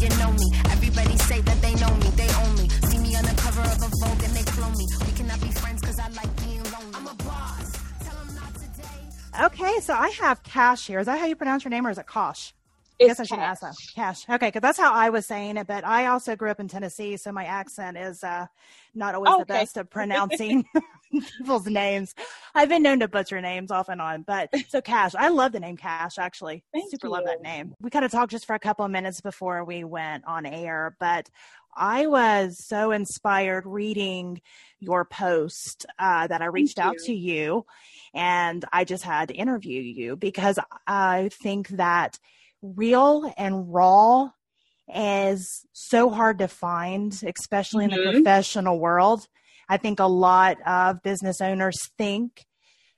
you know me. Everybody say that they know me, they own me. See me on the cover of a Vogue and they clone me. We cannot be friends because I like being lonely. I'm a boss. Tell 'em not today. Okay, so I have Cash here. Is that how you pronounce your name, or is it Kosh? I guess I should Cash. ask that. Cash. Okay, because that's how I was saying it. But I also grew up in Tennessee, so my accent is uh, not always the best at pronouncing people's names. I've been known to butcher names off and on. But so Cash, I love the name Cash. Actually, Thank super love that name. We kind of talked just for a couple of minutes before we went on air, but I was so inspired reading your post uh, that I reached out to you, and I just had to interview you because I think that real and raw is so hard to find, especially in the Mhm. professional world. I think a lot of business owners think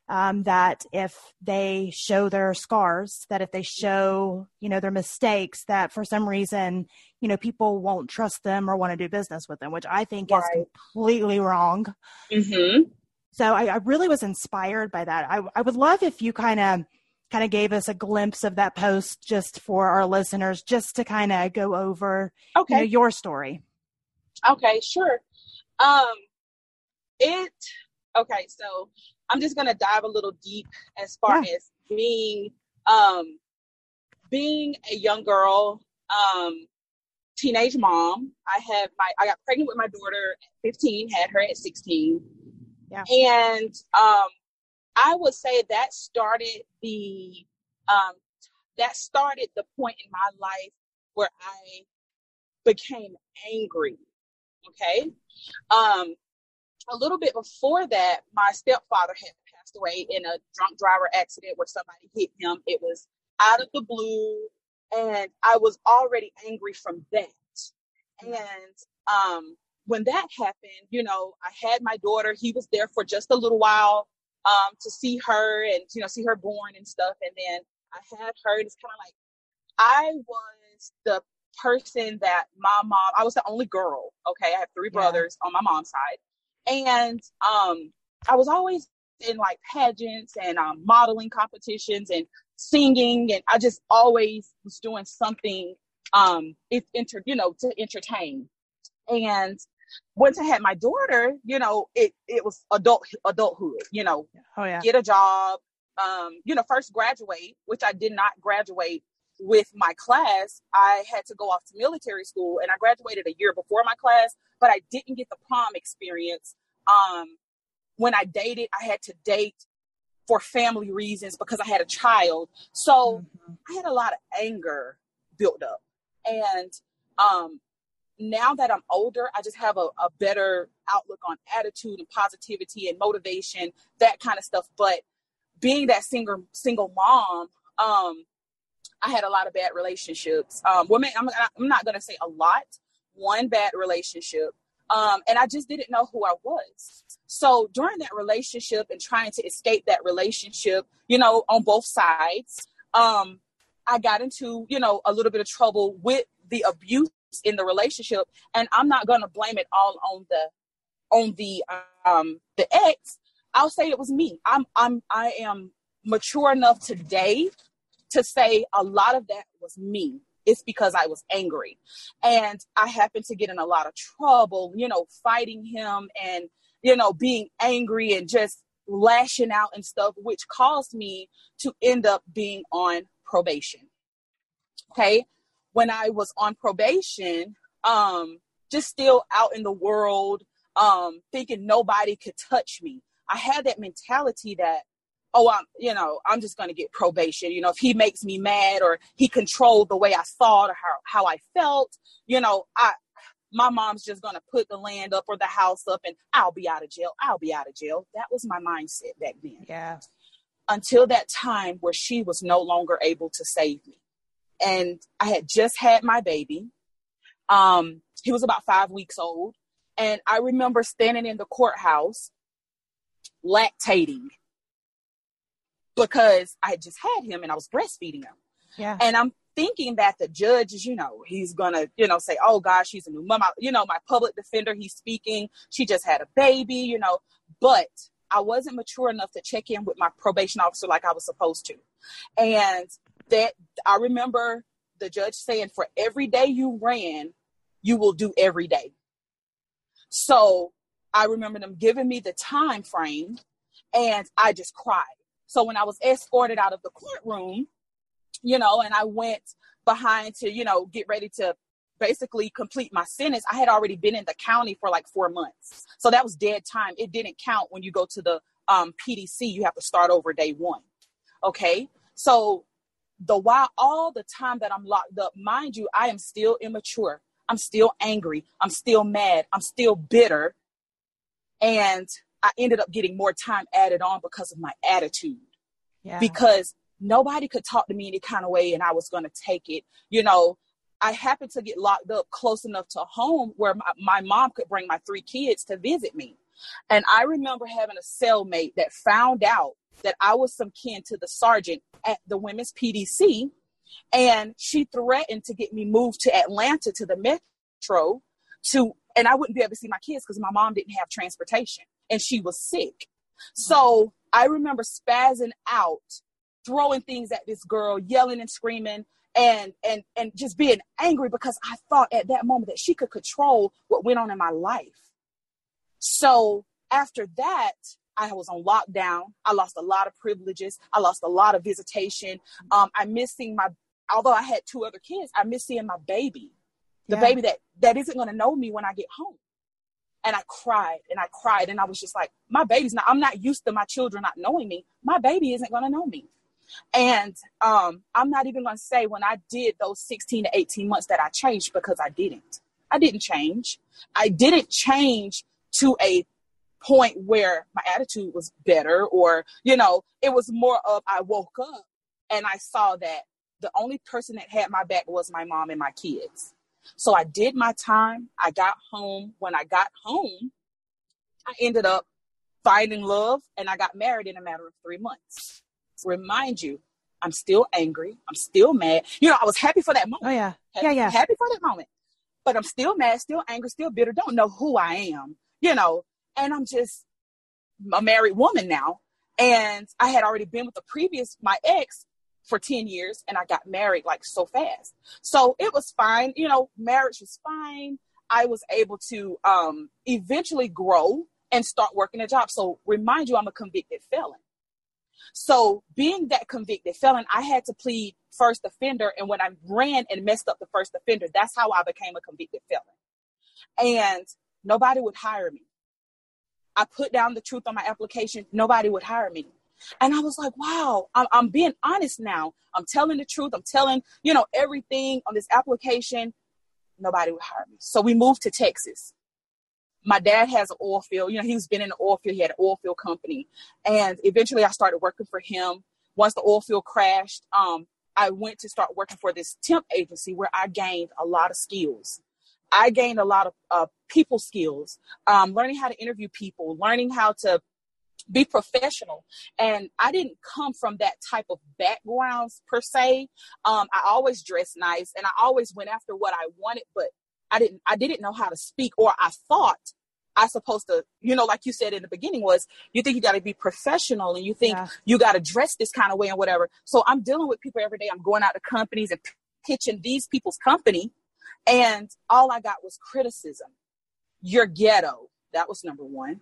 um, that if they show their scars, that if they show, you know, their mistakes, that for some reason, you know, people won't trust them or want to do business with them, which I think is completely wrong. Mm-hmm. So I, I really was inspired by that. I, I would love if you kind of kind of gave us a glimpse of that post just for our listeners, just to kind of go over you know, Okay. your story. Okay, sure. Um, it okay. So I'm just gonna dive a little deep as far as being um being a young girl, um, teenage mom. I have my I got pregnant with my daughter at 15, had her at 16. Yeah. And um, I would say that started the um that started the point in my life where I became angry. Okay. Um, a little bit before that, my stepfather had passed away in a drunk driver accident where somebody hit him. It was out of the blue, and I was already angry from that. And um, when that happened, you know, I had my daughter. He was there for just a little while um, to see her and you know see her born and stuff. And then I had her. And it's kind of like I was the person that my mom. I was the only girl. Okay, I have three Yeah. brothers on my mom's side, and um, I was always in like pageants and um, modeling competitions and singing, and I just always was doing something um, it enter you know to entertain. And once I had my daughter, you know, it it was adult adulthood. You know, Oh yeah. get a job, um, you know, first graduate, which I did not graduate with my class. I had to go off to military school and I graduated a year before my class, but I didn't get the prom experience. Um, when I dated, I had to date for family reasons because I had a child. So Mhm. I had a lot of anger built up. And um, now that I'm older, I just have a, a better outlook on attitude and positivity and motivation, that kind of stuff. But being that single single mom, um, I had a lot of bad relationships. Um, women, I'm, I'm not gonna say a lot. One bad relationship, um, and I just didn't know who I was. So during that relationship and trying to escape that relationship, you know, on both sides, um, I got into, you know, a little bit of trouble with the abuse in the relationship, and I'm not gonna blame it all on the on the um the ex. I'll say it was me. I'm I'm I am mature enough today to say a lot of that was me. It's because I was angry. And I happened to get in a lot of trouble, you know, fighting him and, you know, being angry and just lashing out and stuff, which caused me to end up being on probation. Okay. When I was on probation, um, just still out in the world, um, thinking nobody could touch me. I had that mentality that, oh, I'm, you know, I'm just going to get probation. You know, if he makes me mad or he controlled the way I thought or how, how I felt, you know, I, my mom's just going to put the land up or the house up and I'll be out of jail. I'll be out of jail. That was my mindset back then Yeah. until that time where she was no longer able to save me. And I had just had my baby. Um, he was about five weeks old. And I remember standing in the courthouse lactating because I just had him and I was breastfeeding him. Yeah. And I'm thinking that the judge is, you know, he's gonna, you know, say, oh gosh, she's a new mom. I- You know, my public defender, he's speaking. She just had a baby, you know, but I wasn't mature enough to check in with my probation officer like I was supposed to. And that I remember the judge saying for every day you ran, you will do every day. So I remember them giving me the time frame and I just cried. So when I was escorted out of the courtroom, you know, and I went behind to, you know, get ready to basically complete my sentence, I had already been in the county for like four months. So that was dead time. It didn't count when you go to the um, PDC, you have to start over day one. Okay. So the while all the time that I'm locked up, mind you, I am still immature. I'm still angry. I'm still mad. I'm still bitter. And I ended up getting more time added on because of my attitude. Yeah. Because nobody could talk to me any kind of way and I was going to take it. You know, I happened to get locked up close enough to home where my, my mom could bring my three kids to visit me. And I remember having a cellmate that found out that I was some kin to the sergeant at the women's PDC. And she threatened to get me moved to Atlanta to the metro to, and I wouldn't be able to see my kids because my mom didn't have transportation and she was sick. So I remember spazzing out, throwing things at this girl, yelling and screaming and and and just being angry because I thought at that moment that she could control what went on in my life. So after that, I was on lockdown. I lost a lot of privileges. I lost a lot of visitation. Um, I missed seeing my, although I had two other kids, I missed seeing my baby, the yeah. baby that that isn't going to know me when I get home. And I cried and I cried and I was just like, my baby's not. I'm not used to my children not knowing me. My baby isn't going to know me. And um, I'm not even going to say when I did those 16 to 18 months that I changed because I didn't. I didn't change. I didn't change to a point where my attitude was better or you know it was more of i woke up and i saw that the only person that had my back was my mom and my kids so i did my time. I got home. When i got home i ended up finding love and i got married in a matter of three months. Remind you i'm still angry. I'm still mad. You know i was happy for that moment. Oh yeah. Happy, yeah yeah. happy for that moment. But i'm still mad still angry still bitter. Don't know who i am you know? And I'm just a married woman now. And I had already been with the previous, my ex for 10 years and I got married like so fast. So it was fine. You know, marriage was fine. I was able to um, eventually grow and start working a job. So remind you, I'm a convicted felon. So being that convicted felon, I had to plead first offender. And when I ran and messed up the first offender, that's how I became a convicted felon. And nobody would hire me. I put down the truth on my application, nobody would hire me. And I was like, wow, I'm, I'm being honest now. I'm telling the truth. I'm telling, you know, everything on this application. Nobody would hire me. So we moved to Texas. My dad has an oil field. You know, he's been in the oil field. He had an oil field company. And eventually I started working for him. Once the oil field crashed, um, I went to start working for this temp agency where I gained a lot of skills. I gained a lot of uh, people skills, um, learning how to interview people, learning how to be professional. And I didn't come from that type of backgrounds per se. Um, I always dressed nice and I always went after what I wanted, but I didn't, I didn't know how to speak or I thought I supposed to, you know, like you said in the beginning was you think you got to be professional and you think yeah. you got to dress this kind of way and whatever. So I'm dealing with people every day. I'm going out to companies and pitching these people's company and all I got was criticism. You're ghetto. That was number one.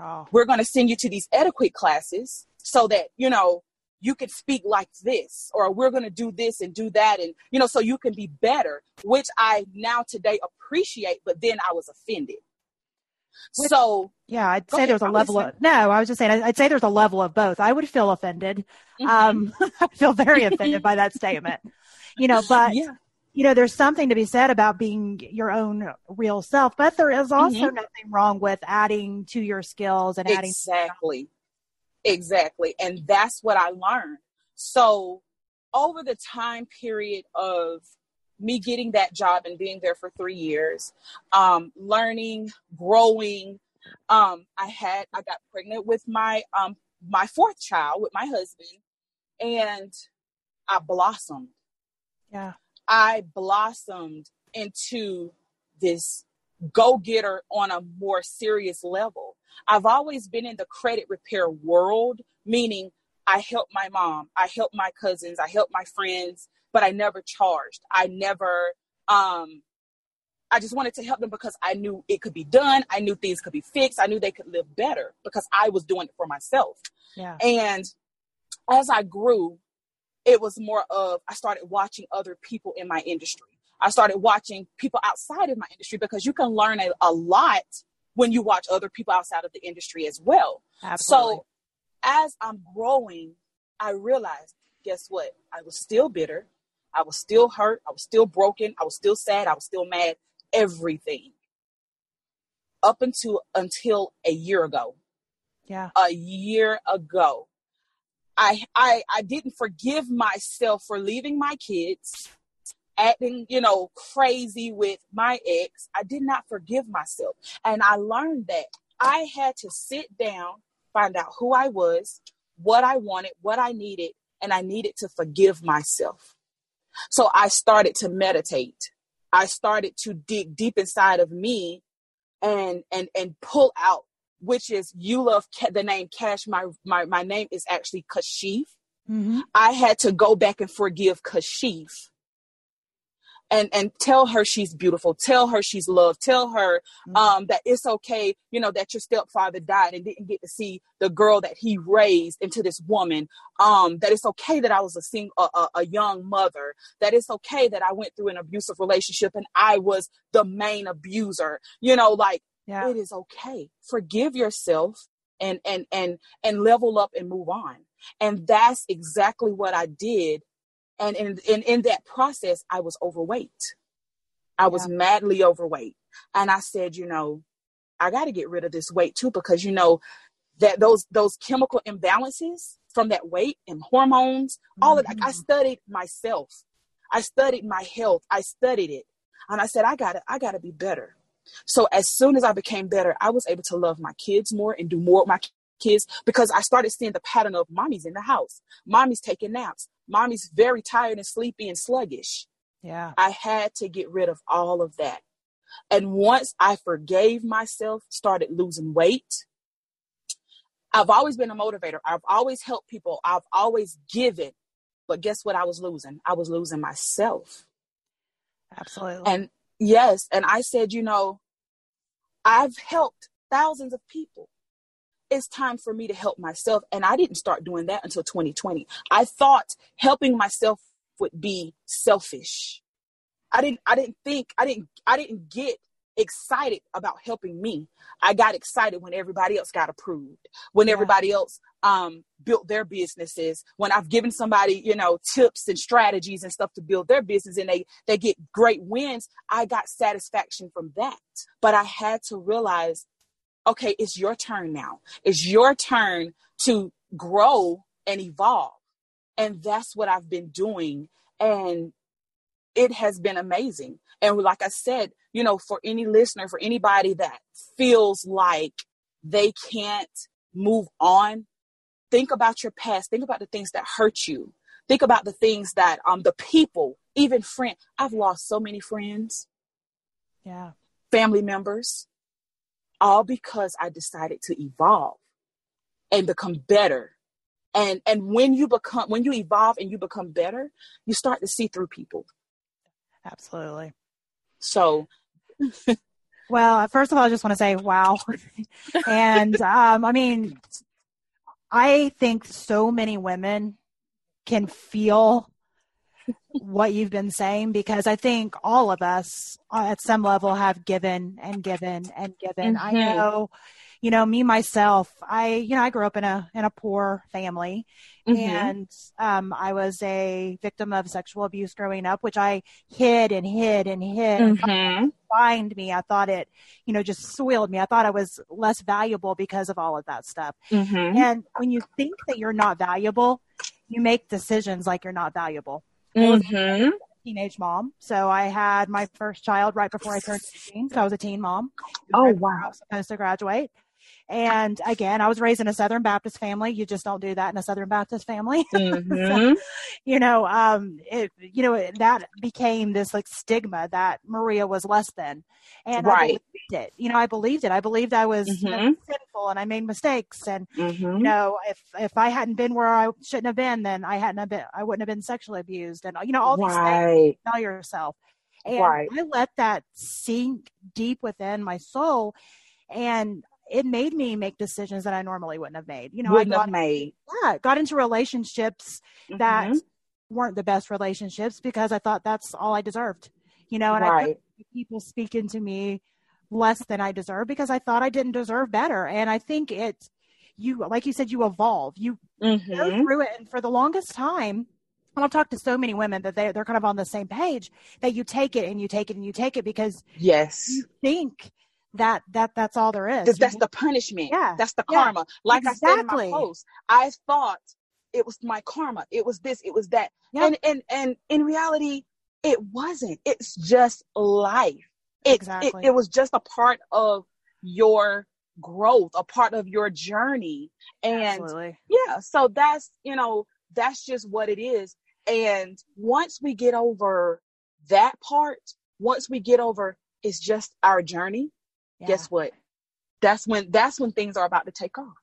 Oh. We're going to send you to these etiquette classes so that, you know, you can speak like this, or we're going to do this and do that. And, you know, so you can be better, which I now today appreciate, but then I was offended. Which, so yeah, I'd say ahead, there's a level of no. I was just saying I'd say there's a level of both. I would feel offended. Mm-hmm. Um, I feel very offended by that statement. You know, but yeah you know, there's something to be said about being your own real self, but there is also mm-hmm. nothing wrong with adding to your skills and adding. Exactly. Exactly. And that's what I learned. So over the time period of me getting that job and being there for three years, um, learning, growing, um, I had, I got pregnant with my, um, my fourth child with my husband and I blossomed. Yeah. I blossomed into this go getter on a more serious level. I've always been in the credit repair world, meaning I helped my mom, I helped my cousins, I helped my friends, but I never charged. I never um I just wanted to help them because I knew it could be done. I knew things could be fixed. I knew they could live better because I was doing it for myself. Yeah. And as I grew, it was more of I started watching other people in my industry. I started watching people outside of my industry because you can learn a, a lot when you watch other people outside of the industry as well. Absolutely. So as I'm growing, I realized, guess what? I was still bitter. I was still hurt. I was still broken. I was still sad. I was still mad. Everything. Up until until a year ago. yeah. A year ago. I I I didn't forgive myself for leaving my kids, acting, you know, crazy with my ex. I did not forgive myself. And I learned that I had to sit down, find out who I was, what I wanted, what I needed, and I needed to forgive myself. So I started to meditate. I started to dig deep inside of me and and and pull out which is you love Ca- the name Cash. My my my name is actually Kashif. hmm I had to go back and forgive Kashif and and tell her she's beautiful tell her she's loved tell her Mhm. um that it's okay you know that your stepfather died and didn't get to see the girl that he raised into this woman um that it's okay that i was a single a, a, a young mother that it's okay that i went through an abusive relationship and i was the main abuser you know like Yeah. it is okay. Forgive yourself and and and and level up and move on. And that's exactly what i did. And in in, in that process i was overweight. I was madly overweight. And i said you know i got to get rid of this weight too because you know that those those chemical imbalances from that weight and hormones all of that i mm-hmm. studied myself. I studied my health. I studied it. And i said i gotta i gotta be better so as soon as I became better, I was able to love my kids more and do more with my kids because I started seeing the pattern of mommy's in the house. Mommy's taking naps. Mommy's very tired and sleepy and sluggish. Yeah. I had to get rid of all of that. And once I forgave myself, started losing weight. I've always been a motivator. I've always helped people. I've always given. But guess what I was losing? I was losing myself. Absolutely. And yes, and I said, you know, I've helped thousands of people. It's time for me to help myself. And I didn't start doing that until 2020. I thought helping myself would be selfish. I didn't I didn't think I didn't I didn't get excited about helping me. I got excited when everybody else got approved, when Yeah. everybody else um, built their businesses, when I've given somebody, you know, tips and strategies and stuff to build their business and they they get great wins, I got satisfaction from that. But I had to realize, okay, it's your turn now. It's your turn to grow and evolve. And that's what I've been doing. And it has been amazing. And like I said, you know, for any listener, for anybody that feels like they can't move on, think about your past. Think about the things that hurt you. Think about the things that um the people, even friend. I've lost so many friends, yeah. family members, all because I decided to evolve and become better. And and when you become when you evolve and you become better, you start to see through people. Absolutely. So Well, first of all, I just want to say, wow. and um, I mean, I think so many women can feel what you've been saying because I think all of us uh, at some level have given and given and given. I Mhm. know, you know, me myself, I, you know, I grew up in a, in a poor family mhm. and um, I was a victim of sexual abuse growing up, which I hid and hid and hid. and Mhm. find me. I thought it, you know, just soiled me. I thought I was less valuable because of all of that stuff. Mhm. And when you think that you're not valuable, you make decisions like you're not valuable. Mhm. Teenage mom. So I had my first child right before I turned 18. So I was a teen mom. Oh, wow. I was supposed to graduate. And again, I was raised in a Southern Baptist family. You just don't do that in a Southern Baptist family. Mm-hmm. so, you know, um, it, you know, that became this like stigma that Maria was less than. And I Right. believed it. You know, I believed it. I believed I was you know, Mhm. sinful and I made mistakes. And, Mhm. you know, if, if I hadn't been where I shouldn't have been, then I hadn't have been, I wouldn't have been sexually abused and, you know, all these things right. tell yourself. And Right. I let that sink deep within my soul. And it made me make decisions that I normally wouldn't have made. You know, Wouldn't I got, made. yeah, got into relationships that Mhm. weren't the best relationships because I thought that's all I deserved. You know, and I right. put people speaking to me less than I deserve because I thought I didn't deserve better. And I think it's you, like you said, you evolve. You go Mhm. through it, and for the longest time, and I've talked to so many women that they they're kind of on the same page that you take it and you take it and you take it because Yes. you think that that that's all there is. That's, the punishment. Yeah. That's the Yeah. karma. Like I said in my post, I thought it was my karma. It was this, it was that. Yep. And and and in reality, it wasn't. It's just life. It, Exactly. it it was just a part of your growth, a part of your journey. And Absolutely. yeah, so that's, you know, that's just what it is. And once we get over that part, once we get over it's just our journey, Yeah. guess what? That's when that's when things are about to take off.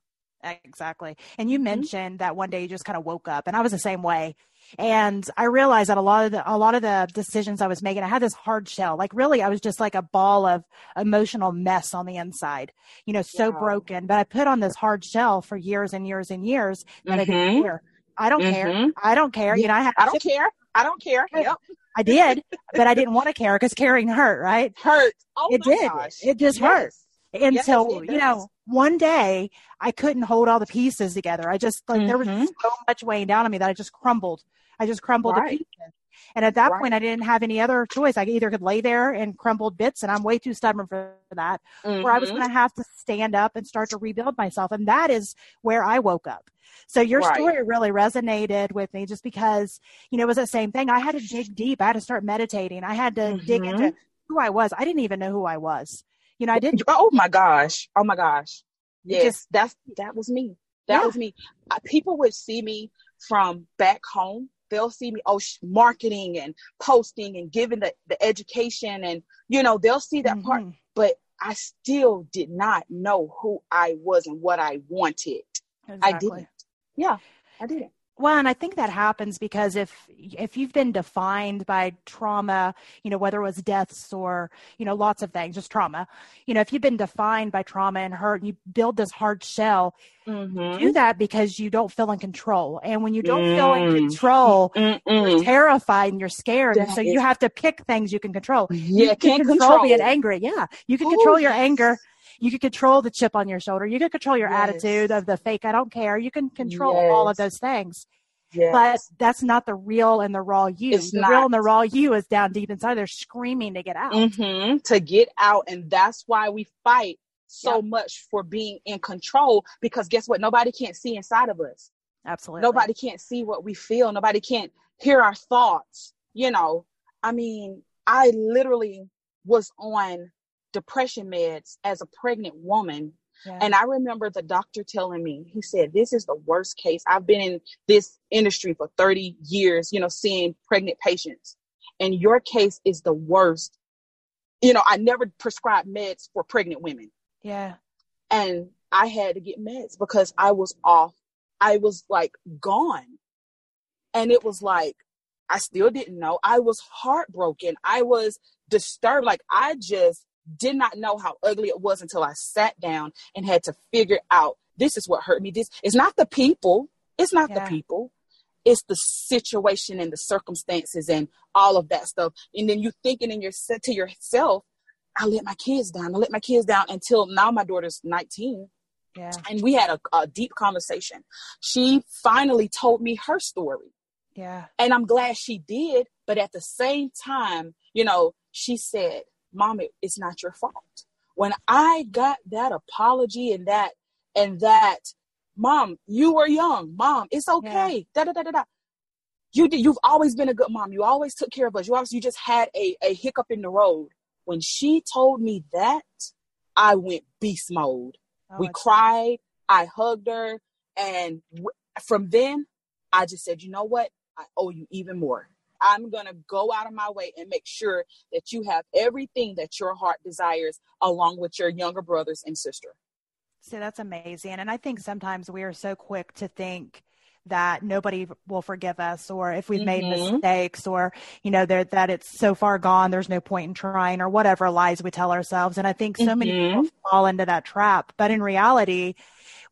Exactly. And you Mhm. mentioned that one day you just kind of woke up and I was the same way. And I realized that a lot of the a lot of the decisions I was making, I had this hard shell. Like really I was just like a ball of emotional mess on the inside. You know, so Wow. broken. But I put on this hard shell for years and years and years that I didn't care. I don't care. Mhm. I don't care. You know, I had I don't care. I don't care. Yep. I did, but I didn't want to care because caring hurt, right? Hurt. Oh It did. gosh. It just hurt. Yes. Until, it you know, one day I couldn't hold all the pieces together. I just like there was Mhm. so much weighing down on me that I just crumbled. I just crumbled Right. to pieces. And at that Right. point I didn't have any other choice. I either could lay there and crumbled bits and I'm way too stubborn for that, or I was Mhm. going to have to stand up and start to rebuild myself. And that is where I woke up. So your Right. story really resonated with me just because, you know, it was the same thing. I had to dig deep. I had to start meditating. I had to dig Mhm. into who I was. I didn't even know who I was. You know, I didn't. Oh my gosh. Oh my gosh. Yes, just- that's that was me. That Yeah. was me. People would see me from back home. They'll see me oh sh- marketing and posting and giving the, the education and you know they'll see that part. Mhm. But I still did not know who I was and what I wanted. I didn't. Yeah, I didn't. Well, and I think that happens because if if you've been defined by trauma, you know, whether it was deaths or you know lots of things, just trauma, you know, if you've been defined by trauma and hurt, and you build this hard shell, Mm-hmm. do that because you don't feel in control, and when you don't feel in Mm. control, you're terrified and you're scared, and That so you have to pick things you can control. Yeah, you can can't control, control. being angry. Yeah, you can Oh, control your yes. anger. You can control the chip on your shoulder. You can control your Yes. attitude of the fake. I don't care. You can control all of those things Yes. but that's not the real and the raw you. It's the not. real and the raw you is down deep inside. They're screaming to get out. hmm to get out and that's why we fight so Yeah. much for being in control because guess what nobody can't see inside of us Absolutely. nobody can't see what we feel nobody can't hear our thoughts you know i mean i literally was on depression meds as a pregnant woman Yeah. and I remember the doctor telling me, he said, This is the worst case. I've been in this industry for 30 years, you know, seeing pregnant patients. And your case is the worst. You know, I never prescribed meds for pregnant women. yeah. And I had to get meds because I was off. I was like gone. And it was like, I still didn't know. I was heartbroken. I was disturbed. Like, I just did not know how ugly it was until I sat down and had to figure out this is what hurt me. This it's not the people. It's not Yeah. the people. It's the situation and the circumstances and all of that stuff. And then you thinking in your to yourself, I let my kids down. I let my kids down until now my daughter's 19 Yeah. and we had a, a deep conversation. She finally told me her story Yeah. and I'm glad she did. But at the same time, you know, she said, Mom, it, it's not your fault. When I got that apology and that, and that, Mom, you were young. Mom, it's okay. Da da da da da. You did. You've always been a good mom. You always took care of us. You always, you just had a, a hiccup in the road. When she told me that, I went beast mode. Oh, we cried. I hugged her. And w- from then, I just said, you know what? I owe you even more. I'm going to go out of my way and make sure that you have everything that your heart desires along with your younger brothers and sister. See, that's amazing. And I think sometimes we are so quick to think that nobody will forgive us or if we've made Mhm. mistakes or, you know, that that it's so far gone, there's no point in trying or whatever lies we tell ourselves. And I think so many Mhm. people fall into that trap. But in reality,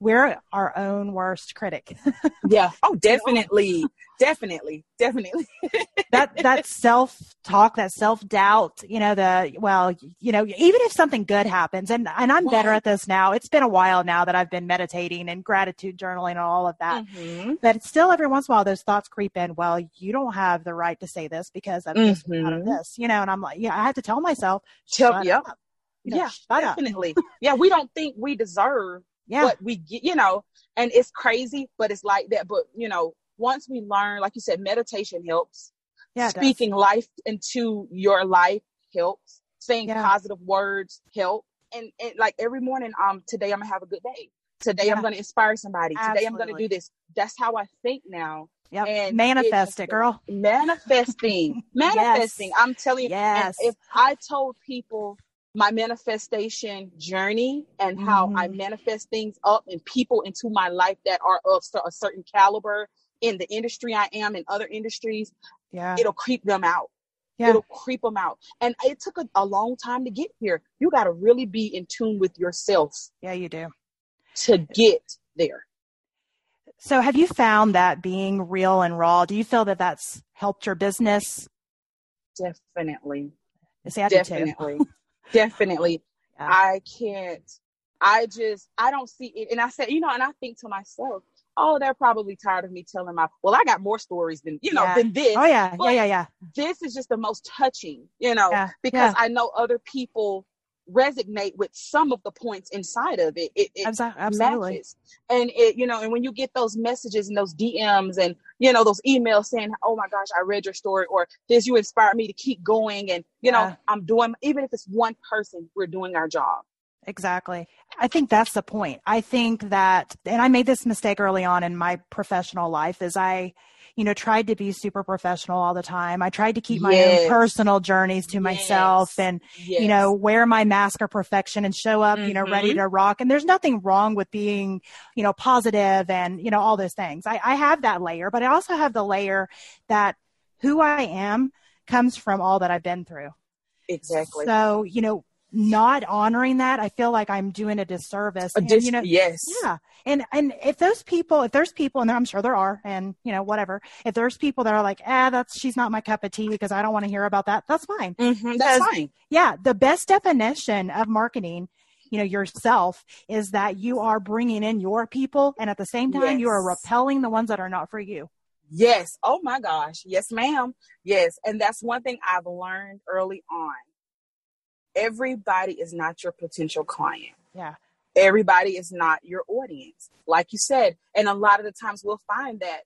we're our own worst critic. Yeah. Oh, definitely. Definitely. Definitely. that that self talk, that self doubt, you know, the well, you know, even if something good happens, and and I'm better at this now. It's been a while now that I've been meditating and gratitude journaling and all of that. Mhm. But still every once in a while those thoughts creep in. Well, you don't have the right to say this because just come out of Mhm. this, you know. And I'm like, yeah, I have to tell myself, shut yep. up. You know, Yeah, definitely. yeah, we don't think we deserve Yeah, what we get, you know, and it's crazy, but it's like that. But, you know, once we learn, like you said, meditation helps. yeah. Speaking life into your life helps. Saying Yeah. positive words help. And, and like every morning, um, today I'm gonna have a good day. Today Yeah. I'm gonna inspire somebody. Today I'm gonna do this. That's how I think now. Yep. and Manifest it- it, girl. Manifesting. Manifesting. I'm telling you. Yes. If I told people my manifestation journey and how I Mhm. manifest things up and people into my life that are of a certain caliber in the industry I am in other industries, Yeah. it'll creep them out. Yeah. It'll creep them out. And it took a, a long time to get here. You got to really be in tune with yourself Yeah, you do. to get there. So, have you found that being real and raw? Do you feel that that's helped your business? Definitely. I too. Definitely. Definitely. Yeah. I can't. I just I don't see it. And I said, you know, and I think to myself, oh, they're probably tired of me telling my well, I got more stories than you know Yeah. than this. Oh yeah, yeah, But yeah, yeah. This is just the most touching, you know, Yeah, because. I know other people resonate with some of the points inside of it. It, it Absolutely. matches. And it, you know, and when you get those messages and those DMs and, you know, those emails saying, oh my gosh, I read your story or this, you inspired me to keep going. And, you Yeah. know, I'm doing, even if it's one person, we're doing our job. Exactly. I think that's the point. I think that, and I made this mistake early on in my professional life, is I, you know, tried to be super professional all the time. I tried to keep my Yes. own personal journeys to myself and, Yes. you know, wear my mask of perfection and show up, you know, ready Mhm. to rock. And there's nothing wrong with being, you know, positive and, you know, all those things. I, I have that layer, but I also have the layer that who I am comes from all that I've been through. exactly. So, you know, not honoring that, I feel like I'm doing a disservice. A And, you know, yes. yeah. And and if those people, if there's people, and I'm sure there are, and you know, whatever, if there's people that are like, ah, that's she's not my cup of tea because I don't want to hear about that, that's fine. Mhm, that's fine. Yeah. The best definition of marketing, you know, yourself is that you are bringing in your people and at the same time you are repelling the ones that are not for you. Yes. Oh my gosh. Yes, ma'am. Yes. And that's one thing I've learned early on. Everybody is not your potential client. Yeah. Everybody is not your audience. Like you said, and a lot of the times we'll find that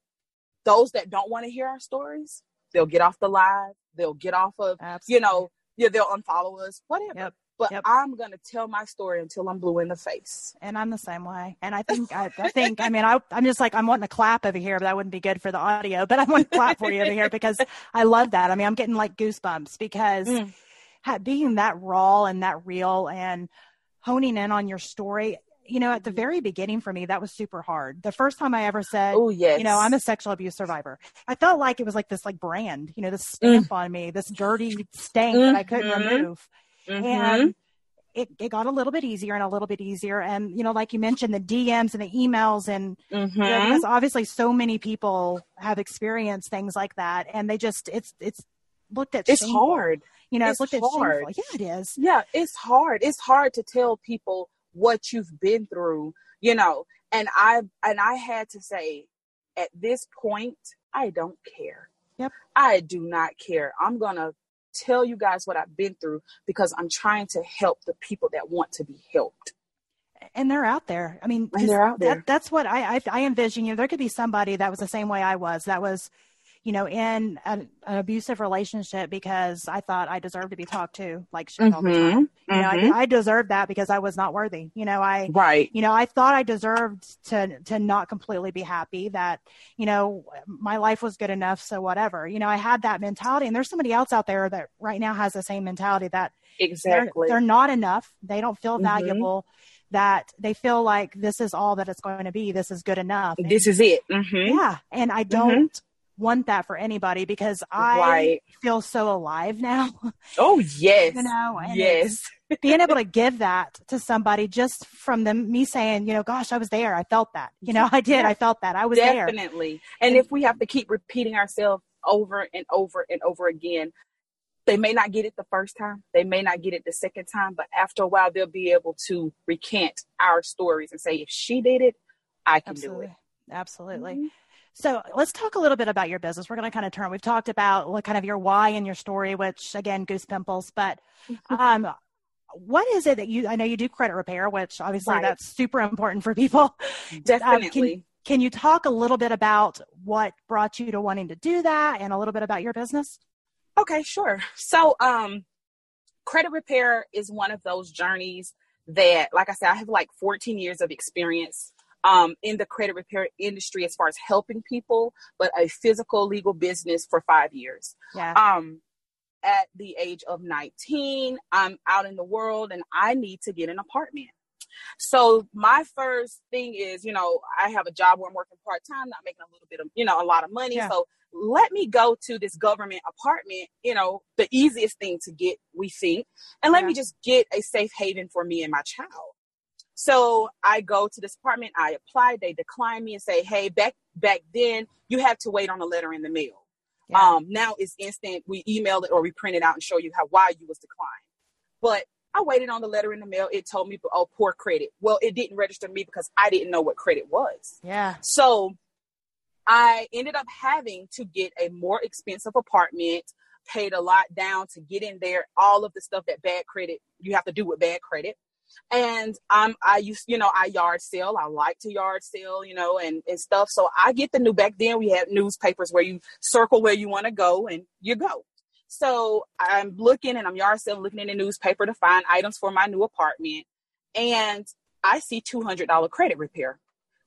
those that don't want to hear our stories, they'll get off the live, they'll get off of, Absolutely. you know, yeah, they'll unfollow us, whatever. Yep. But Yep. I'm gonna tell my story until I'm blue in the face. and I'm the same way. And I think, I, I think, I mean, I, I'm just like, I'm wanting to clap over here, but that wouldn't be good for the audio, but I want to clap for you over here because I love that. I mean, I'm getting like goosebumps because Mm. Being that raw and that real and honing in on your story, you know, at the very beginning for me, that was super hard. The first time I ever said, Oh yes. you know, I'm a sexual abuse survivor. I felt like it was like this like brand, you know, this stamp on me, this dirty stank that I couldn't Mhm. remove Mhm. and it, it got a little bit easier and a little bit easier and you know like you mentioned the dms and the emails and you know, Mhm. because obviously so many people have experienced things like that and they just it's it's looked at it's shameful. hard. You know it's hard. shameful yeah it is Yeah, it's hard. It's hard to tell people what you've been through, you know. And I and I had to say at this point, I don't care. Yep. I do not care. I'm going to tell you guys what I've been through because I'm trying to help the people that want to be helped. and they're out there i mean they're out that- there. that's what I, I i envision you know there could be somebody that was the same way i was that was you know, in an, an abusive relationship because I thought I deserved to be talked to like shit all the Mhm, time. You know, mhm. I, I deserved that because I was not worthy. You know, I, right. you know, I thought I deserved to to not completely be happy that, you know, my life was good enough, so whatever. You know, I had that mentality, and there's somebody else out there that right now has the same mentality that they're, Exactly. they're not enough. They don't feel Mhm. valuable. That they feel like this is all that it's going to be. This is good enough. And- This is it. hmm yeah, and I don't want that for anybody because I Right. feel so alive now. Oh yes. you know, and yes. being able to give that to somebody just from them, me saying, you know, gosh, I was there. I felt that. You know, I did. I felt that. I was there. Definitely. And if we have to keep repeating ourselves over and over and over again, they may not get it the first time. They may not get it the second time, but after a while, they'll be able to recant our stories and say, if she did it, I can Absolutely. do it. Absolutely. Mhm. So let's talk a little bit about your business. We're going to kind of turn. We've talked about what kind of your why and your story, which again, goose pimples. But um, what is it that you? I know you do credit repair, which obviously Right. that's super important for people. Definitely. Can you talk a little bit about what brought you to wanting to do that, and a little bit about your business? Okay, sure. So, um, credit repair is one of those journeys that, like I said, I have like 14 years of experience um, in the credit repair industry as far as helping people, but a physical legal business for five years. Yeah. Um, at the age of 19, I'm out in the world and I need to get an apartment. So my first thing is, you know, I have a job where I'm working part time, not making a little bit of, you know, a lot of money. Yeah. So let me go to this government apartment, you know, the easiest thing to get, we think, and let Yeah. me just get a safe haven for me and my child. So I go to this apartment, I apply, they decline me and say, hey, back back then you had to wait on a letter in the mail. Yeah. Um, now it's instant. We email it or we print it out and show you how why you was declined. But I waited on the letter in the mail. It told me, oh, poor credit. Well, it didn't register me because I didn't know what credit was. yeah. So I ended up having to get a more expensive apartment, paid a lot down to get in there, all of the stuff that bad credit you have to do with bad credit. And I'm I used, you know, I yard sale. I like to yard sale, you know, and, and stuff. So I get the new back then we had newspapers where you circle where you want to go and you go. So I'm looking and I'm yard sale looking in the newspaper to find items for my new apartment. And I see $200 credit repair.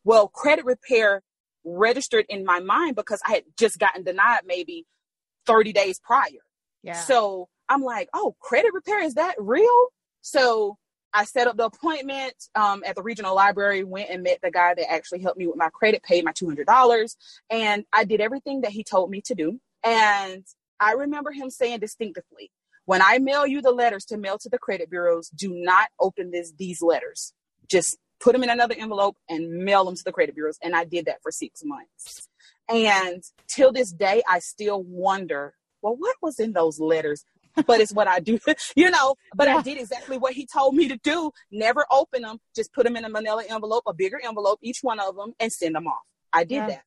Well, credit repair registered in my mind because I had just gotten denied maybe 30 days prior. Yeah. So I'm like, oh, credit repair, is that real? So I set up the appointment um, at the regional library, went and met the guy that actually helped me with my credit, paid my $200. And I did everything that he told me to do. And I remember him saying distinctively, when I mail you the letters to mail to the credit bureaus, do not open this, these letters. Just put them in another envelope and mail them to the credit bureaus. And I did that for six months. And till this day, I still wonder, well, what was in those letters? But it's what I do, you know. But Yeah. I did exactly what he told me to do. Never open them. Just put them in a manila envelope, a bigger envelope, each one of them, and send them off. I did Yeah. that.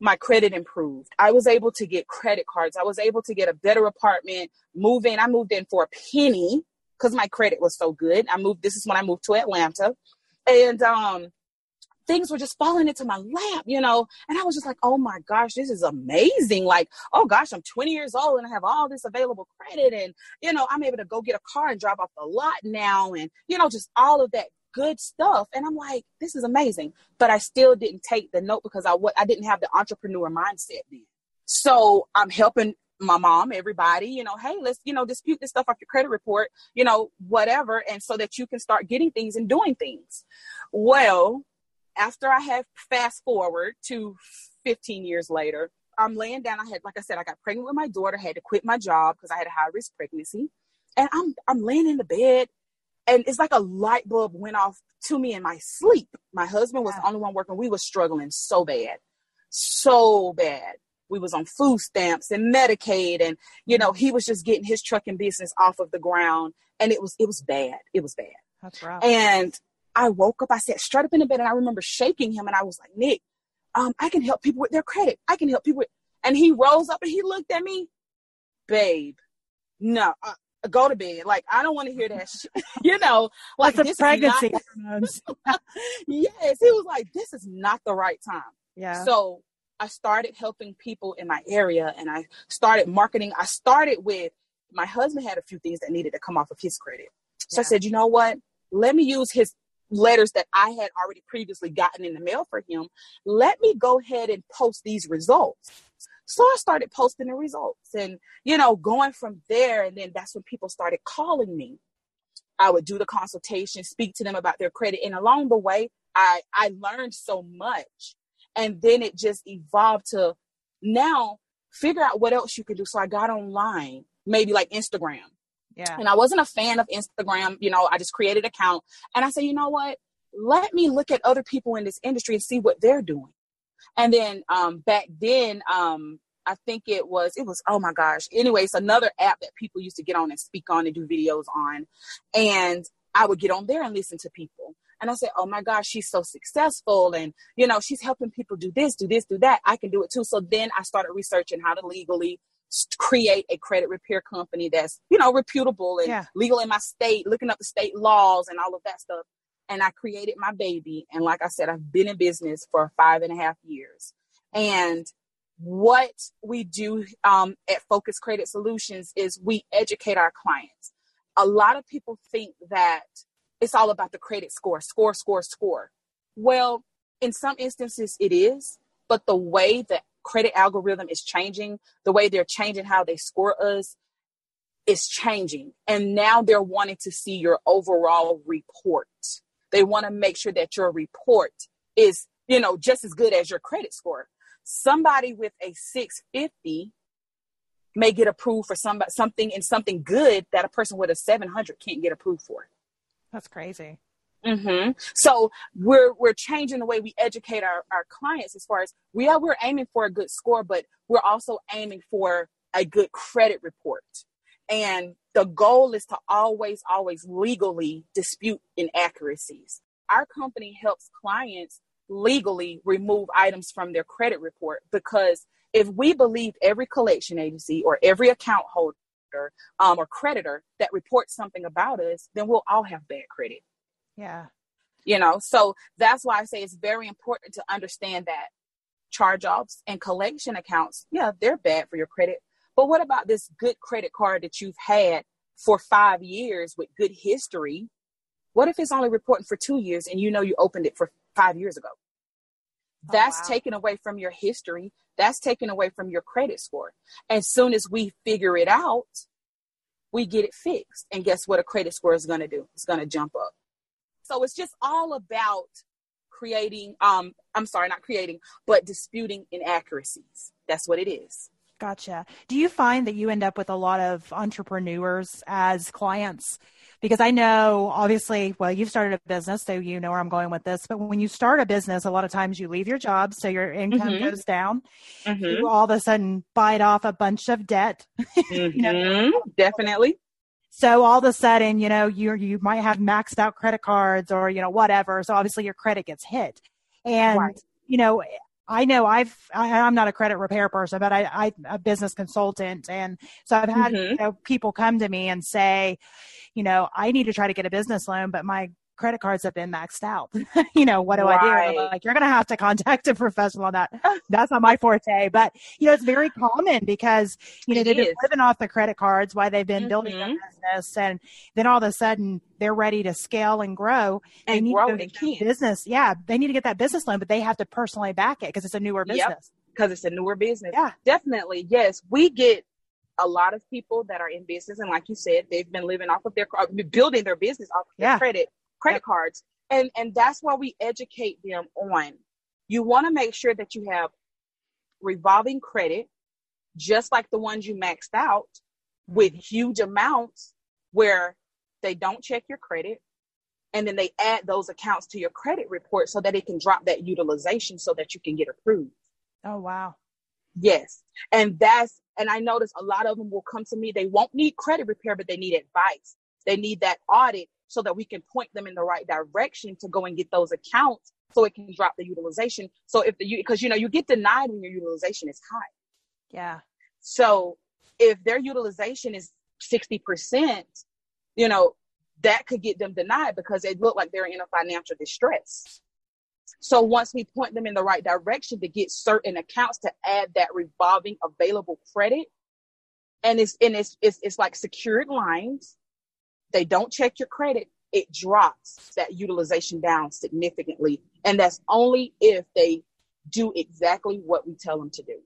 My credit improved. I was able to get credit cards. I was able to get a better apartment, move in. I moved in for a penny because my credit was so good. I moved. This is when I moved to Atlanta, and um, things were just falling into my lap, you know. And I was just like, oh my gosh, this is amazing. Like, oh gosh, I'm 20 years old and I have all this available credit. And, you know, I'm able to go get a car and drive off the lot now. And, you know, just all of that good stuff. And I'm like, this is amazing. But I still didn't take the note because I, wa- I didn't have the entrepreneur mindset then. So I'm helping my mom, everybody, you know, hey, let's, you know, dispute this stuff off your credit report, you know, whatever. And so that you can start getting things and doing things. Well, after I have fast forward to 15 years later, I'm laying down. I had, like I said, I got pregnant with my daughter, had to quit my job because I had a high risk pregnancy. And I'm, I'm laying in the bed and it's like a light bulb went off to me in my sleep. My husband was the only one working. We was struggling so bad, so bad. We was on food stamps and Medicaid, and you know he was just getting his trucking business off of the ground, and it was it was bad. It was bad. That's rough. And I woke up. I sat straight up in the bed, and I remember shaking him, and I was like, Nick, um, I can help people with their credit. I can help people. With... And he rose up and he looked at me, babe. No, uh, go to bed. Like I don't want to hear that. Shit. you know, like That's this is not- pregnancy yes, he was like, this is not the right time. yeah. So I started helping people in my area and I started marketing. I started with my husband had a few things that needed to come off of his credit. So yeah. I said, you know what? Let me use his letters that I had already previously gotten in the mail for him. Let me go ahead and post these results. So I started posting the results and, you know, going from there. And then that's when people started calling me. I would do the consultation, speak to them about their credit. And along the way, I, I learned so much. And then it just evolved to now figure out what else you can do. So I got online, maybe like Instagram. Yeah. And I wasn't a fan of Instagram. You know, I just created an account and I said, you know what? Let me look at other people in this industry and see what they're doing. And then um, back then, um, I think it was it was oh my gosh. Anyways, another app that people used to get on and speak on and do videos on, and I would get on there and listen to people. And I said, oh my gosh, she's so successful. And, you know, she's helping people do this, do this, do that. I can do it too. So then I started researching how to legally create a credit repair company that's, you know, reputable and yeah. legal in my state, looking up the state laws and all of that stuff and I created my baby. And like I said, I've been in business for five and a half years. And what we do um, at Focus Credit Solutions is we educate our clients. A lot of people think that it's all about the credit score, score, score, score. Well, in some instances it is, but the way the credit algorithm is changing, the way they're changing how they score us is changing. And now they're wanting to see your overall report. They want to make sure that your report is, you know, just as good as your credit score. Somebody with a 650 may get approved for somebody, something in something good that a person with a 700 can't get approved for. That's crazy. Mm-hmm. So we're we're changing the way we educate our, our clients as far as we are we're aiming for a good score, but we're also aiming for a good credit report. And the goal is to always, always legally dispute inaccuracies. Our company helps clients legally remove items from their credit report because if we believe every collection agency or every account holder um, or creditor that reports something about us, then we'll all have bad credit. Yeah. You know, so that's why I say it's very important to understand that charge offs and collection accounts, yeah, they're bad for your credit, but what about this good credit card that you've had for five years with good history? What if it's only reporting for two years and you know you opened it for five years ago? Oh, That's wow. taken away from your history. That's taken away from your credit score. As soon as we figure it out, we get it fixed. And guess what a credit score is going to do? It's going to jump up. So it's just all about creating, um, I'm sorry, not creating, but disputing inaccuracies. That's what it is. Gotcha. Do you find that you end up with a lot of entrepreneurs as clients? Because I know, obviously, well, you've started a business, so you know where I'm going with this. But when you start a business, a lot of times you leave your job, so your income mm-hmm. goes down. Mm-hmm. You all of a sudden bite off a bunch of debt. Mm-hmm. you know? Mm-hmm. Definitely. So all of a sudden, you know, you you might have maxed out credit cards or you know whatever. So obviously your credit gets hit, and right. you know I know I've I, am not a credit repair person, but I, I am a business consultant, and so I've had mm-hmm. you know, people come to me and say, you know, I need to try to get a business loan, but my credit cards have been maxed out. you know, what do right. I do? like, you're going to have to contact a professional on that. That's not my forte, but you know, it's very common because, you know, it they've is. been living off the credit cards while they've been mm-hmm. building their business. And then all of a sudden they're ready to scale and grow. And they need grow and business. Yeah. They need to get that business loan, but they have to personally back it because it's a newer business. Yep. Because it's a newer business. Yeah. Definitely. Yes. We get a lot of people that are in business and like you said they've been living off of their building their business off of their yeah. Credit credit cards. And and that's why we educate them on you want to make sure that you have revolving credit, just like the ones you maxed out, with mm-hmm. huge amounts where they don't check your credit and then they add those accounts to your credit report so that it can drop that utilization so that you can get approved. Oh wow. Yes. And that's and I notice a lot of them will come to me. They won't need credit repair, but they need advice. They need that audit so that we can point them in the right direction to go and get those accounts so it can drop the utilization. So if the, because you know, you get denied when your utilization is high. Yeah. So if their utilization is 60%, you know, that could get them denied because they look like they're in a financial distress. So once we point them in the right direction to get certain accounts to add that revolving available credit, and it's and it's it's, it's like secured lines. They don't check your credit. It drops that utilization down significantly, and that's only if they do exactly what we tell them to do.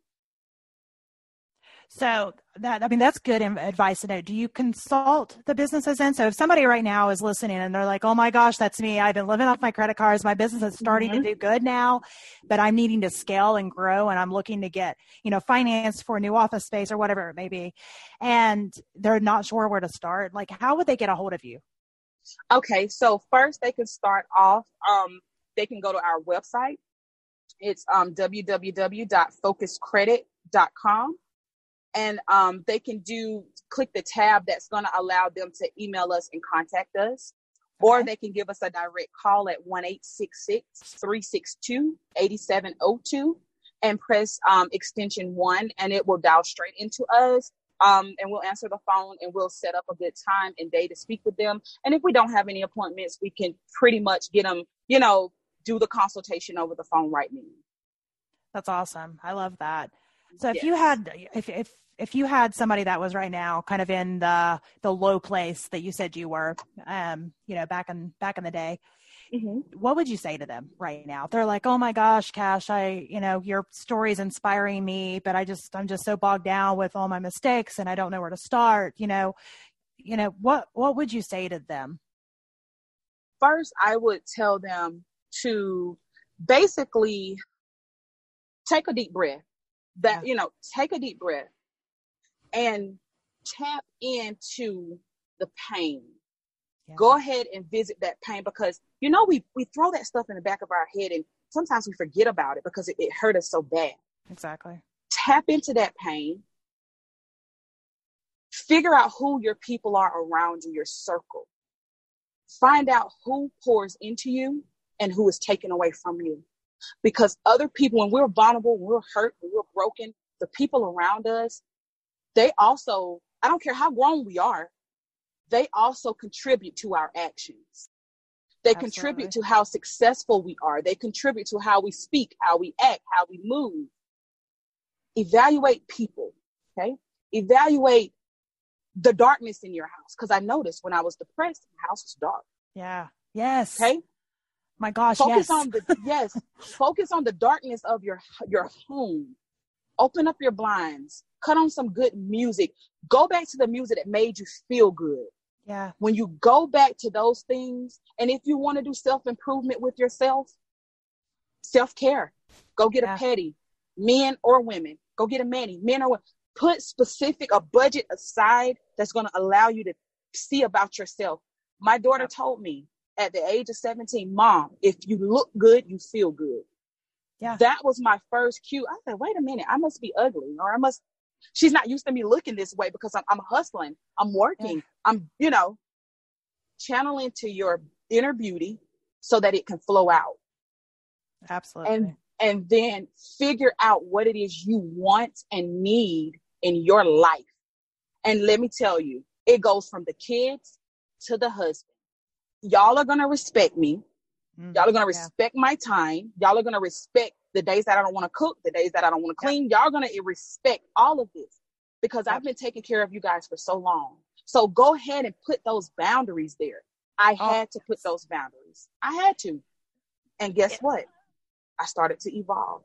So that I mean that's good advice to know. Do you consult the businesses in? So if somebody right now is listening and they're like, "Oh my gosh, that's me. I've been living off my credit cards. My business is starting mm-hmm. to do good now, but I'm needing to scale and grow, and I'm looking to get you know finance for a new office space or whatever it may be, and they're not sure where to start. Like, how would they get a hold of you? Okay, so first they can start off. Um, they can go to our website. It's um, www.focuscredit.com and um, they can do click the tab that's going to allow them to email us and contact us. Or they can give us a direct call at 1-866-362-8702 and press um, extension 1 and it will dial straight into us um, and we'll answer the phone and we'll set up a good time and day to speak with them. And if we don't have any appointments we can pretty much get them you know do the consultation over the phone right now. That's awesome. I love that. So if yes. you had if if if you had somebody that was right now kind of in the the low place that you said you were um you know back in back in the day mm-hmm. what would you say to them right now? They're like oh my gosh cash i you know your story is inspiring me but i just i'm just so bogged down with all my mistakes and i don't know where to start you know? You know what what would you say to them? First i would tell them to basically take a deep breath. That yeah. you know take a deep breath and tap into the pain. Yeah. Go ahead and visit that pain because you know we we throw that stuff in the back of our head and sometimes we forget about it because it, it hurt us so bad. Exactly. Tap into that pain. Figure out who your people are around you, your circle. Find out who pours into you and who is taken away from you. Because other people, when we're vulnerable, when we're hurt, when we're broken, the people around us, they also, I don't care how grown we are, they also contribute to our actions. They Absolutely. contribute to how successful we are. They contribute to how we speak, how we act, how we move. Evaluate people, okay? Evaluate the darkness in your house. Because I noticed when I was depressed, the house was dark. Yeah. Yes. Okay. My gosh. Focus yes. on the yes. Focus on the darkness of your your home. Open up your blinds cut on some good music. Go back to the music that made you feel good. Yeah. When you go back to those things, and if you want to do self improvement with yourself, self care, go get yeah. a petty, men or women. Go get a mani, men or women. Put specific a budget aside that's going to allow you to see about yourself. My daughter told me at the age of 17, Mom, if you look good, you feel good. Yeah. That was my first cue. I said, wait a minute, I must be ugly or I must she's not used to me looking this way because I'm, I'm hustling, I'm working, yeah. I'm, you know, channeling to your inner beauty so that it can flow out. Absolutely. And and then figure out what it is you want and need in your life. And let me tell you, it goes from the kids to the husband. Y'all are gonna respect me. Mm, Y'all are gonna respect yeah. my time. Y'all are gonna respect the days that I don't want to cook, the days that I don't want to clean, y'all gonna respect all of this because I've been taking care of you guys for so long. So go ahead and put those boundaries there. I oh, had to put those boundaries. I had to. And guess yeah. what? I started to evolve.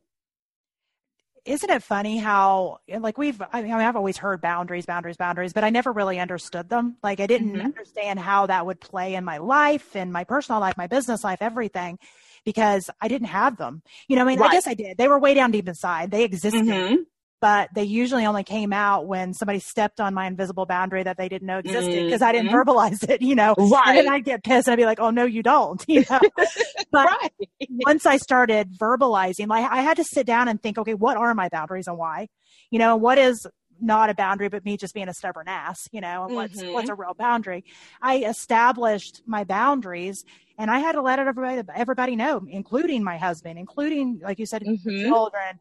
Isn't it funny how, like, we've, I mean, I've always heard boundaries, boundaries, boundaries, but I never really understood them. Like, I didn't mm-hmm. understand how that would play in my life, in my personal life, my business life, everything because I didn't have them. You know, I mean, right. I guess I did. They were way down deep inside. They existed. Mm-hmm. But they usually only came out when somebody stepped on my invisible boundary that they didn't know existed because mm-hmm. I didn't mm-hmm. verbalize it, you know. Right. And then I'd get pissed and I'd be like, oh, no, you don't, you know. but right. once I started verbalizing, like I had to sit down and think, okay, what are my boundaries and why? You know, what is not a boundary, but me just being a stubborn ass, you know, and what's, mm-hmm. what's a real boundary. I established my boundaries and I had to let everybody, everybody know, including my husband, including, like you said, mm-hmm. children,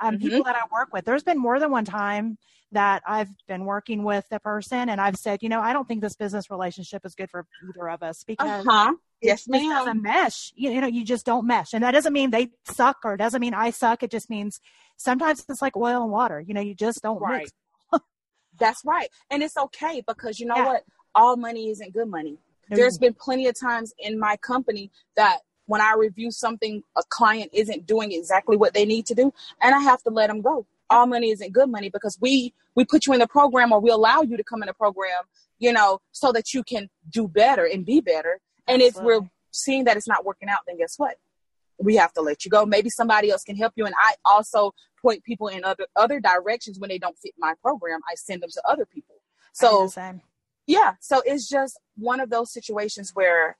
um, mm-hmm. people that I work with. There's been more than one time that I've been working with a person and I've said, you know, I don't think this business relationship is good for either of us because uh-huh. Yes, it ma'am. doesn't mesh. You, you know, you just don't mesh. And that doesn't mean they suck or it doesn't mean I suck. It just means sometimes it's like oil and water. You know, you just don't Right. mix. That's right. And it's okay because you know Yeah. what? All money isn't good money. There's been plenty of times in my company that when I review something, a client isn't doing exactly what they need to do, and I have to let them go. All money isn't good money because we we put you in the program or we allow you to come in the program, you know, so that you can do better and be better. And if we're seeing that it's not working out, then guess what? We have to let you go. Maybe somebody else can help you. And I also point people in other other directions when they don't fit my program. I send them to other people. So yeah so it's just one of those situations where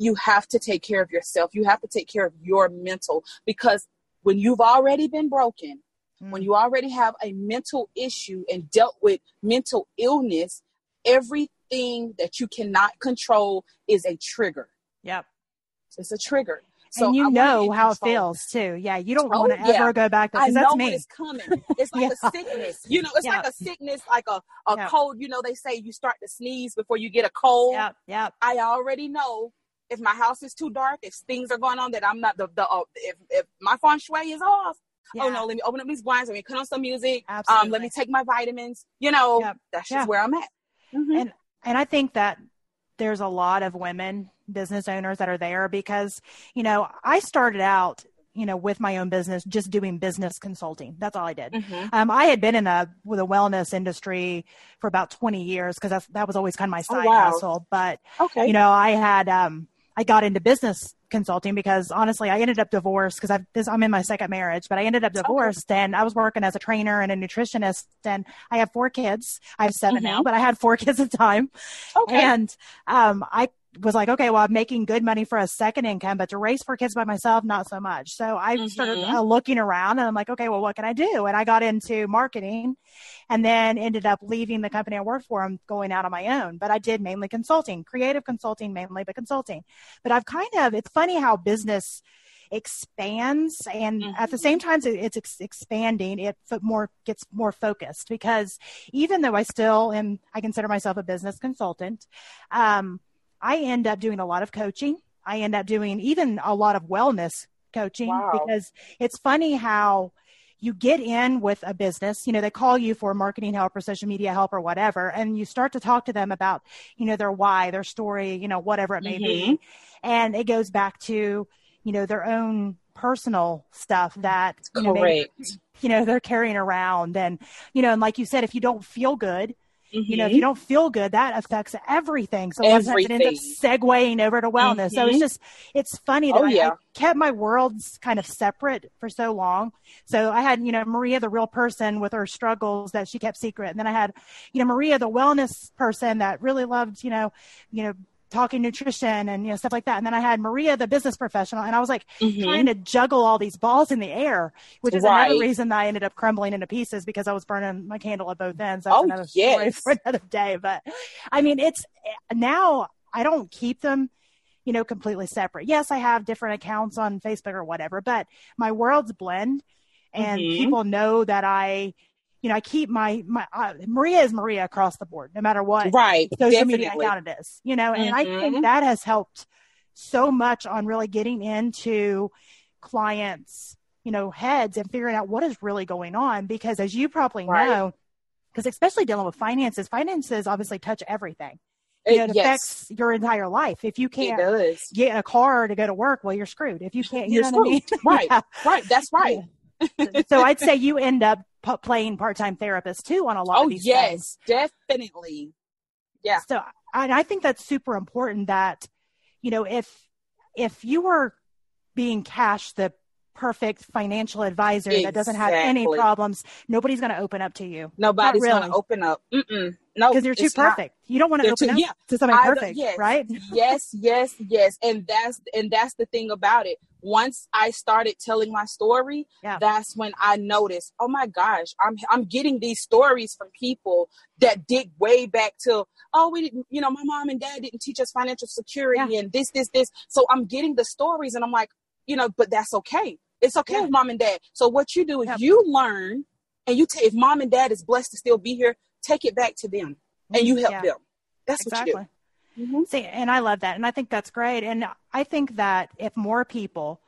you have to take care of yourself you have to take care of your mental because when you've already been broken when Mm. you already have a mental issue and dealt with mental illness everything that you cannot control is a trigger Yep. it's a trigger so and you wanna know how it feels too. Yeah. You don't Oh, want to yeah. ever go back there I know that's me. it's coming. It's like Yeah. a sickness. You know, it's Yeah. like a sickness, like a, a Yeah. cold. You know, they say you start to sneeze before you get a cold. Yep. Yep. I already know if my house is too dark, if things are going on that I'm not the the uh, if if my feng shui is off. Yeah. Oh no, let me open up these blinds. Let me put on some music. Absolutely. Um, let me take my vitamins. You know, Yep. that's just Yeah. where I'm at. Mhm. And and I think that there's a lot of women business owners that are there because, you know, I started out, you know, with my own business just doing business consulting. That's all I did. Mhm. Um, I had been in a with a wellness industry for about 20 years because that was always kind of my Oh, side wow. hustle. But Okay. you know, I had um, I got into business consulting because honestly, I ended up divorced because I've this, I'm in my second marriage, but I ended up divorced and I was working as a trainer and a nutritionist and I have four kids. I have 7 now, Mhm. but I had four kids at the time. okay. And um, I was like, okay, well, I'm making good money for a second income, but to raise four kids by myself, not so much. So I started Mhm. uh, looking around and I'm like, okay, well, what can I do? And I got into marketing and then ended up leaving the company I worked for and going out on my own. But I did mainly consulting, creative consulting mainly, but consulting. But I've kind of, it's funny how business expands and at the Mhm. same time it's ex- expanding it fo- more gets more focused because even though i still am i consider myself a business consultant um, i end up doing a lot of coaching. I end up doing even a lot of wellness coaching Wow. because it's funny how you get in with a business you know they call you for marketing help or social media help or whatever and you start to talk to them about you know their why their story you know whatever it may be. Mm-hmm. And it goes back to you know their own personal stuff that you know, maybe, you know they're carrying around. And you know and like you said if you don't feel good you know if Mhm. you don't feel good that affects everything so sometimes it ends up segueing over to wellness so it's Mhm. just it's funny that Oh, I, yeah. I kept my worlds kind of separate for so long so i had you know maria the real person with her struggles that she kept secret and then i had you know maria the wellness person that really loved you know you know talking nutrition and you know stuff like that and then i had maria the business professional and i was like Mhm. trying to juggle all these balls in the air, which is Right. another reason that I ended up crumbling into pieces because I was burning my candle at both ends. That's Oh, another story for another day. But I mean, it's now I don't keep them, you know, completely separate. Yes, I have different accounts on Facebook or whatever, but my worlds blend and Mhm. people know that I, you know, I keep my, my, uh, Maria is Maria across the board, no matter what Right. social media account it is, you know, and I think Mhm. that has helped so much on really getting into clients, you know, heads and figuring out what is really going on. Because as you probably Right. know, because especially dealing with finances, finances obviously touch everything. You know, It- yes, affects your entire life. If you can't get a car to go to work, well, you're screwed. If you can't, you You're know what I mean? screwed. Right. Yeah. Right. That's right. so I'd say you end up p- playing part-time therapist too on a lot Oh of these things. yes, things. definitely. Yeah. So and I think that's super important that, you know, if if you were being cash the perfect financial advisor that doesn't have any problems, nobody's going to open up to you Nobody's really. gonna open up. Mm-mm. No, because you're too it's not. perfect. You don't want to open too- up yeah. to something I perfect, yes. right? yes, yes, yes. And that's and that's the thing about it. Once I started telling my story, Yeah. that's when I noticed, oh my gosh, I'm I'm getting these stories from people that dig way back to, oh, we didn't, you know, my mom and dad didn't teach us financial security and this, this, this. So I'm getting the stories and I'm like, you know, but that's okay. It's okay Yeah. with mom and dad. So what you do is you learn and you take if mom and dad is blessed to still be here, take it back to them and you help Yeah. them. That's what you Exactly. do. Mhm. See, and I love that. And I think that's great. And I think that if more people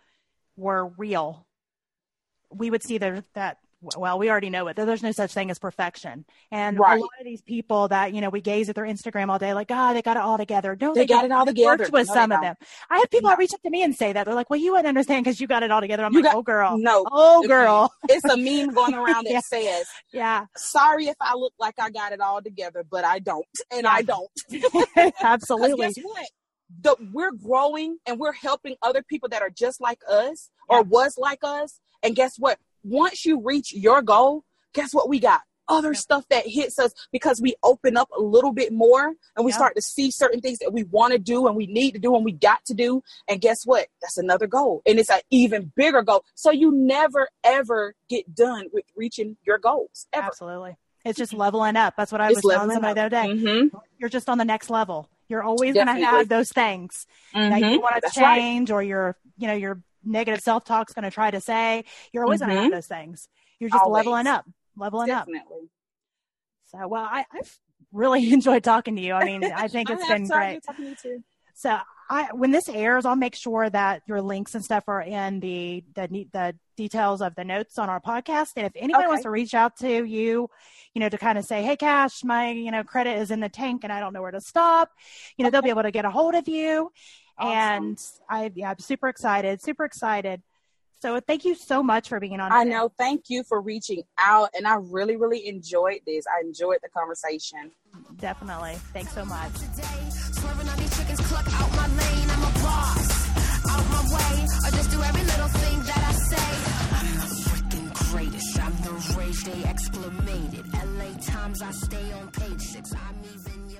were real, we would see that, that well, we already know it. There's no such thing as perfection. And Right. a lot of these people that, you know, we gaze at their Instagram all day, like, God, they got it all together. No, They got don't. it all together. Worked with No, some of them. I have people No. that reach up to me and say that. They're like, well, you wouldn't understand because you got it all together. I'm You like, got- oh, girl. No. Oh, girl. It's a meme going around that Yeah. says, Yeah, sorry if I look like I got it all together, but I don't. And Yeah. I don't. absolutely. guess what? The, we're growing and we're helping other people that are just like us or was like us. And guess what? Once you reach your goal, guess what we got? Other Yep. stuff that hits us because we open up a little bit more and we Yep. start to see certain things that we want to do and we need to do and we got to do. And guess what? That's another goal. And it's an even bigger goal. So you never ever get done with reaching your goals ever. Absolutely. It's just leveling up. That's what I It's was telling somebody the other day. Mhm. You're just on the next level. You're always going to have those things that you Mhm. want to That's right. change or your, you know, your negative self-talk's going to try to say. You're always going to have mm-hmm. those things. You're just Always. leveling up, leveling up. Definitely. So, well, I, I've really enjoyed talking to you. I mean, I think it's I been great. talking to you too. So I, when this airs, I'll make sure that your links and stuff are in the the, the details of the notes on our podcast. And if anybody Okay. wants to reach out to you, you know, to kind of say, "Hey, Cash, my you know credit is in the tank and I don't know where to stop," you know, they'll be able to get a hold of you. Awesome. And I, yeah, I'm super excited, super excited. So thank you so much for being on. I today. know. Thank you for reaching out, and I really, really enjoyed this. I enjoyed the conversation. definitely. Thanks so much. today. Swerving on these chickens, cluck out my lane. I'm a boss. Out my way. I just do every little thing that I say. I'm the freaking greatest. I'm the rage they exclamated. LA Times, I stay on page six. I'm even your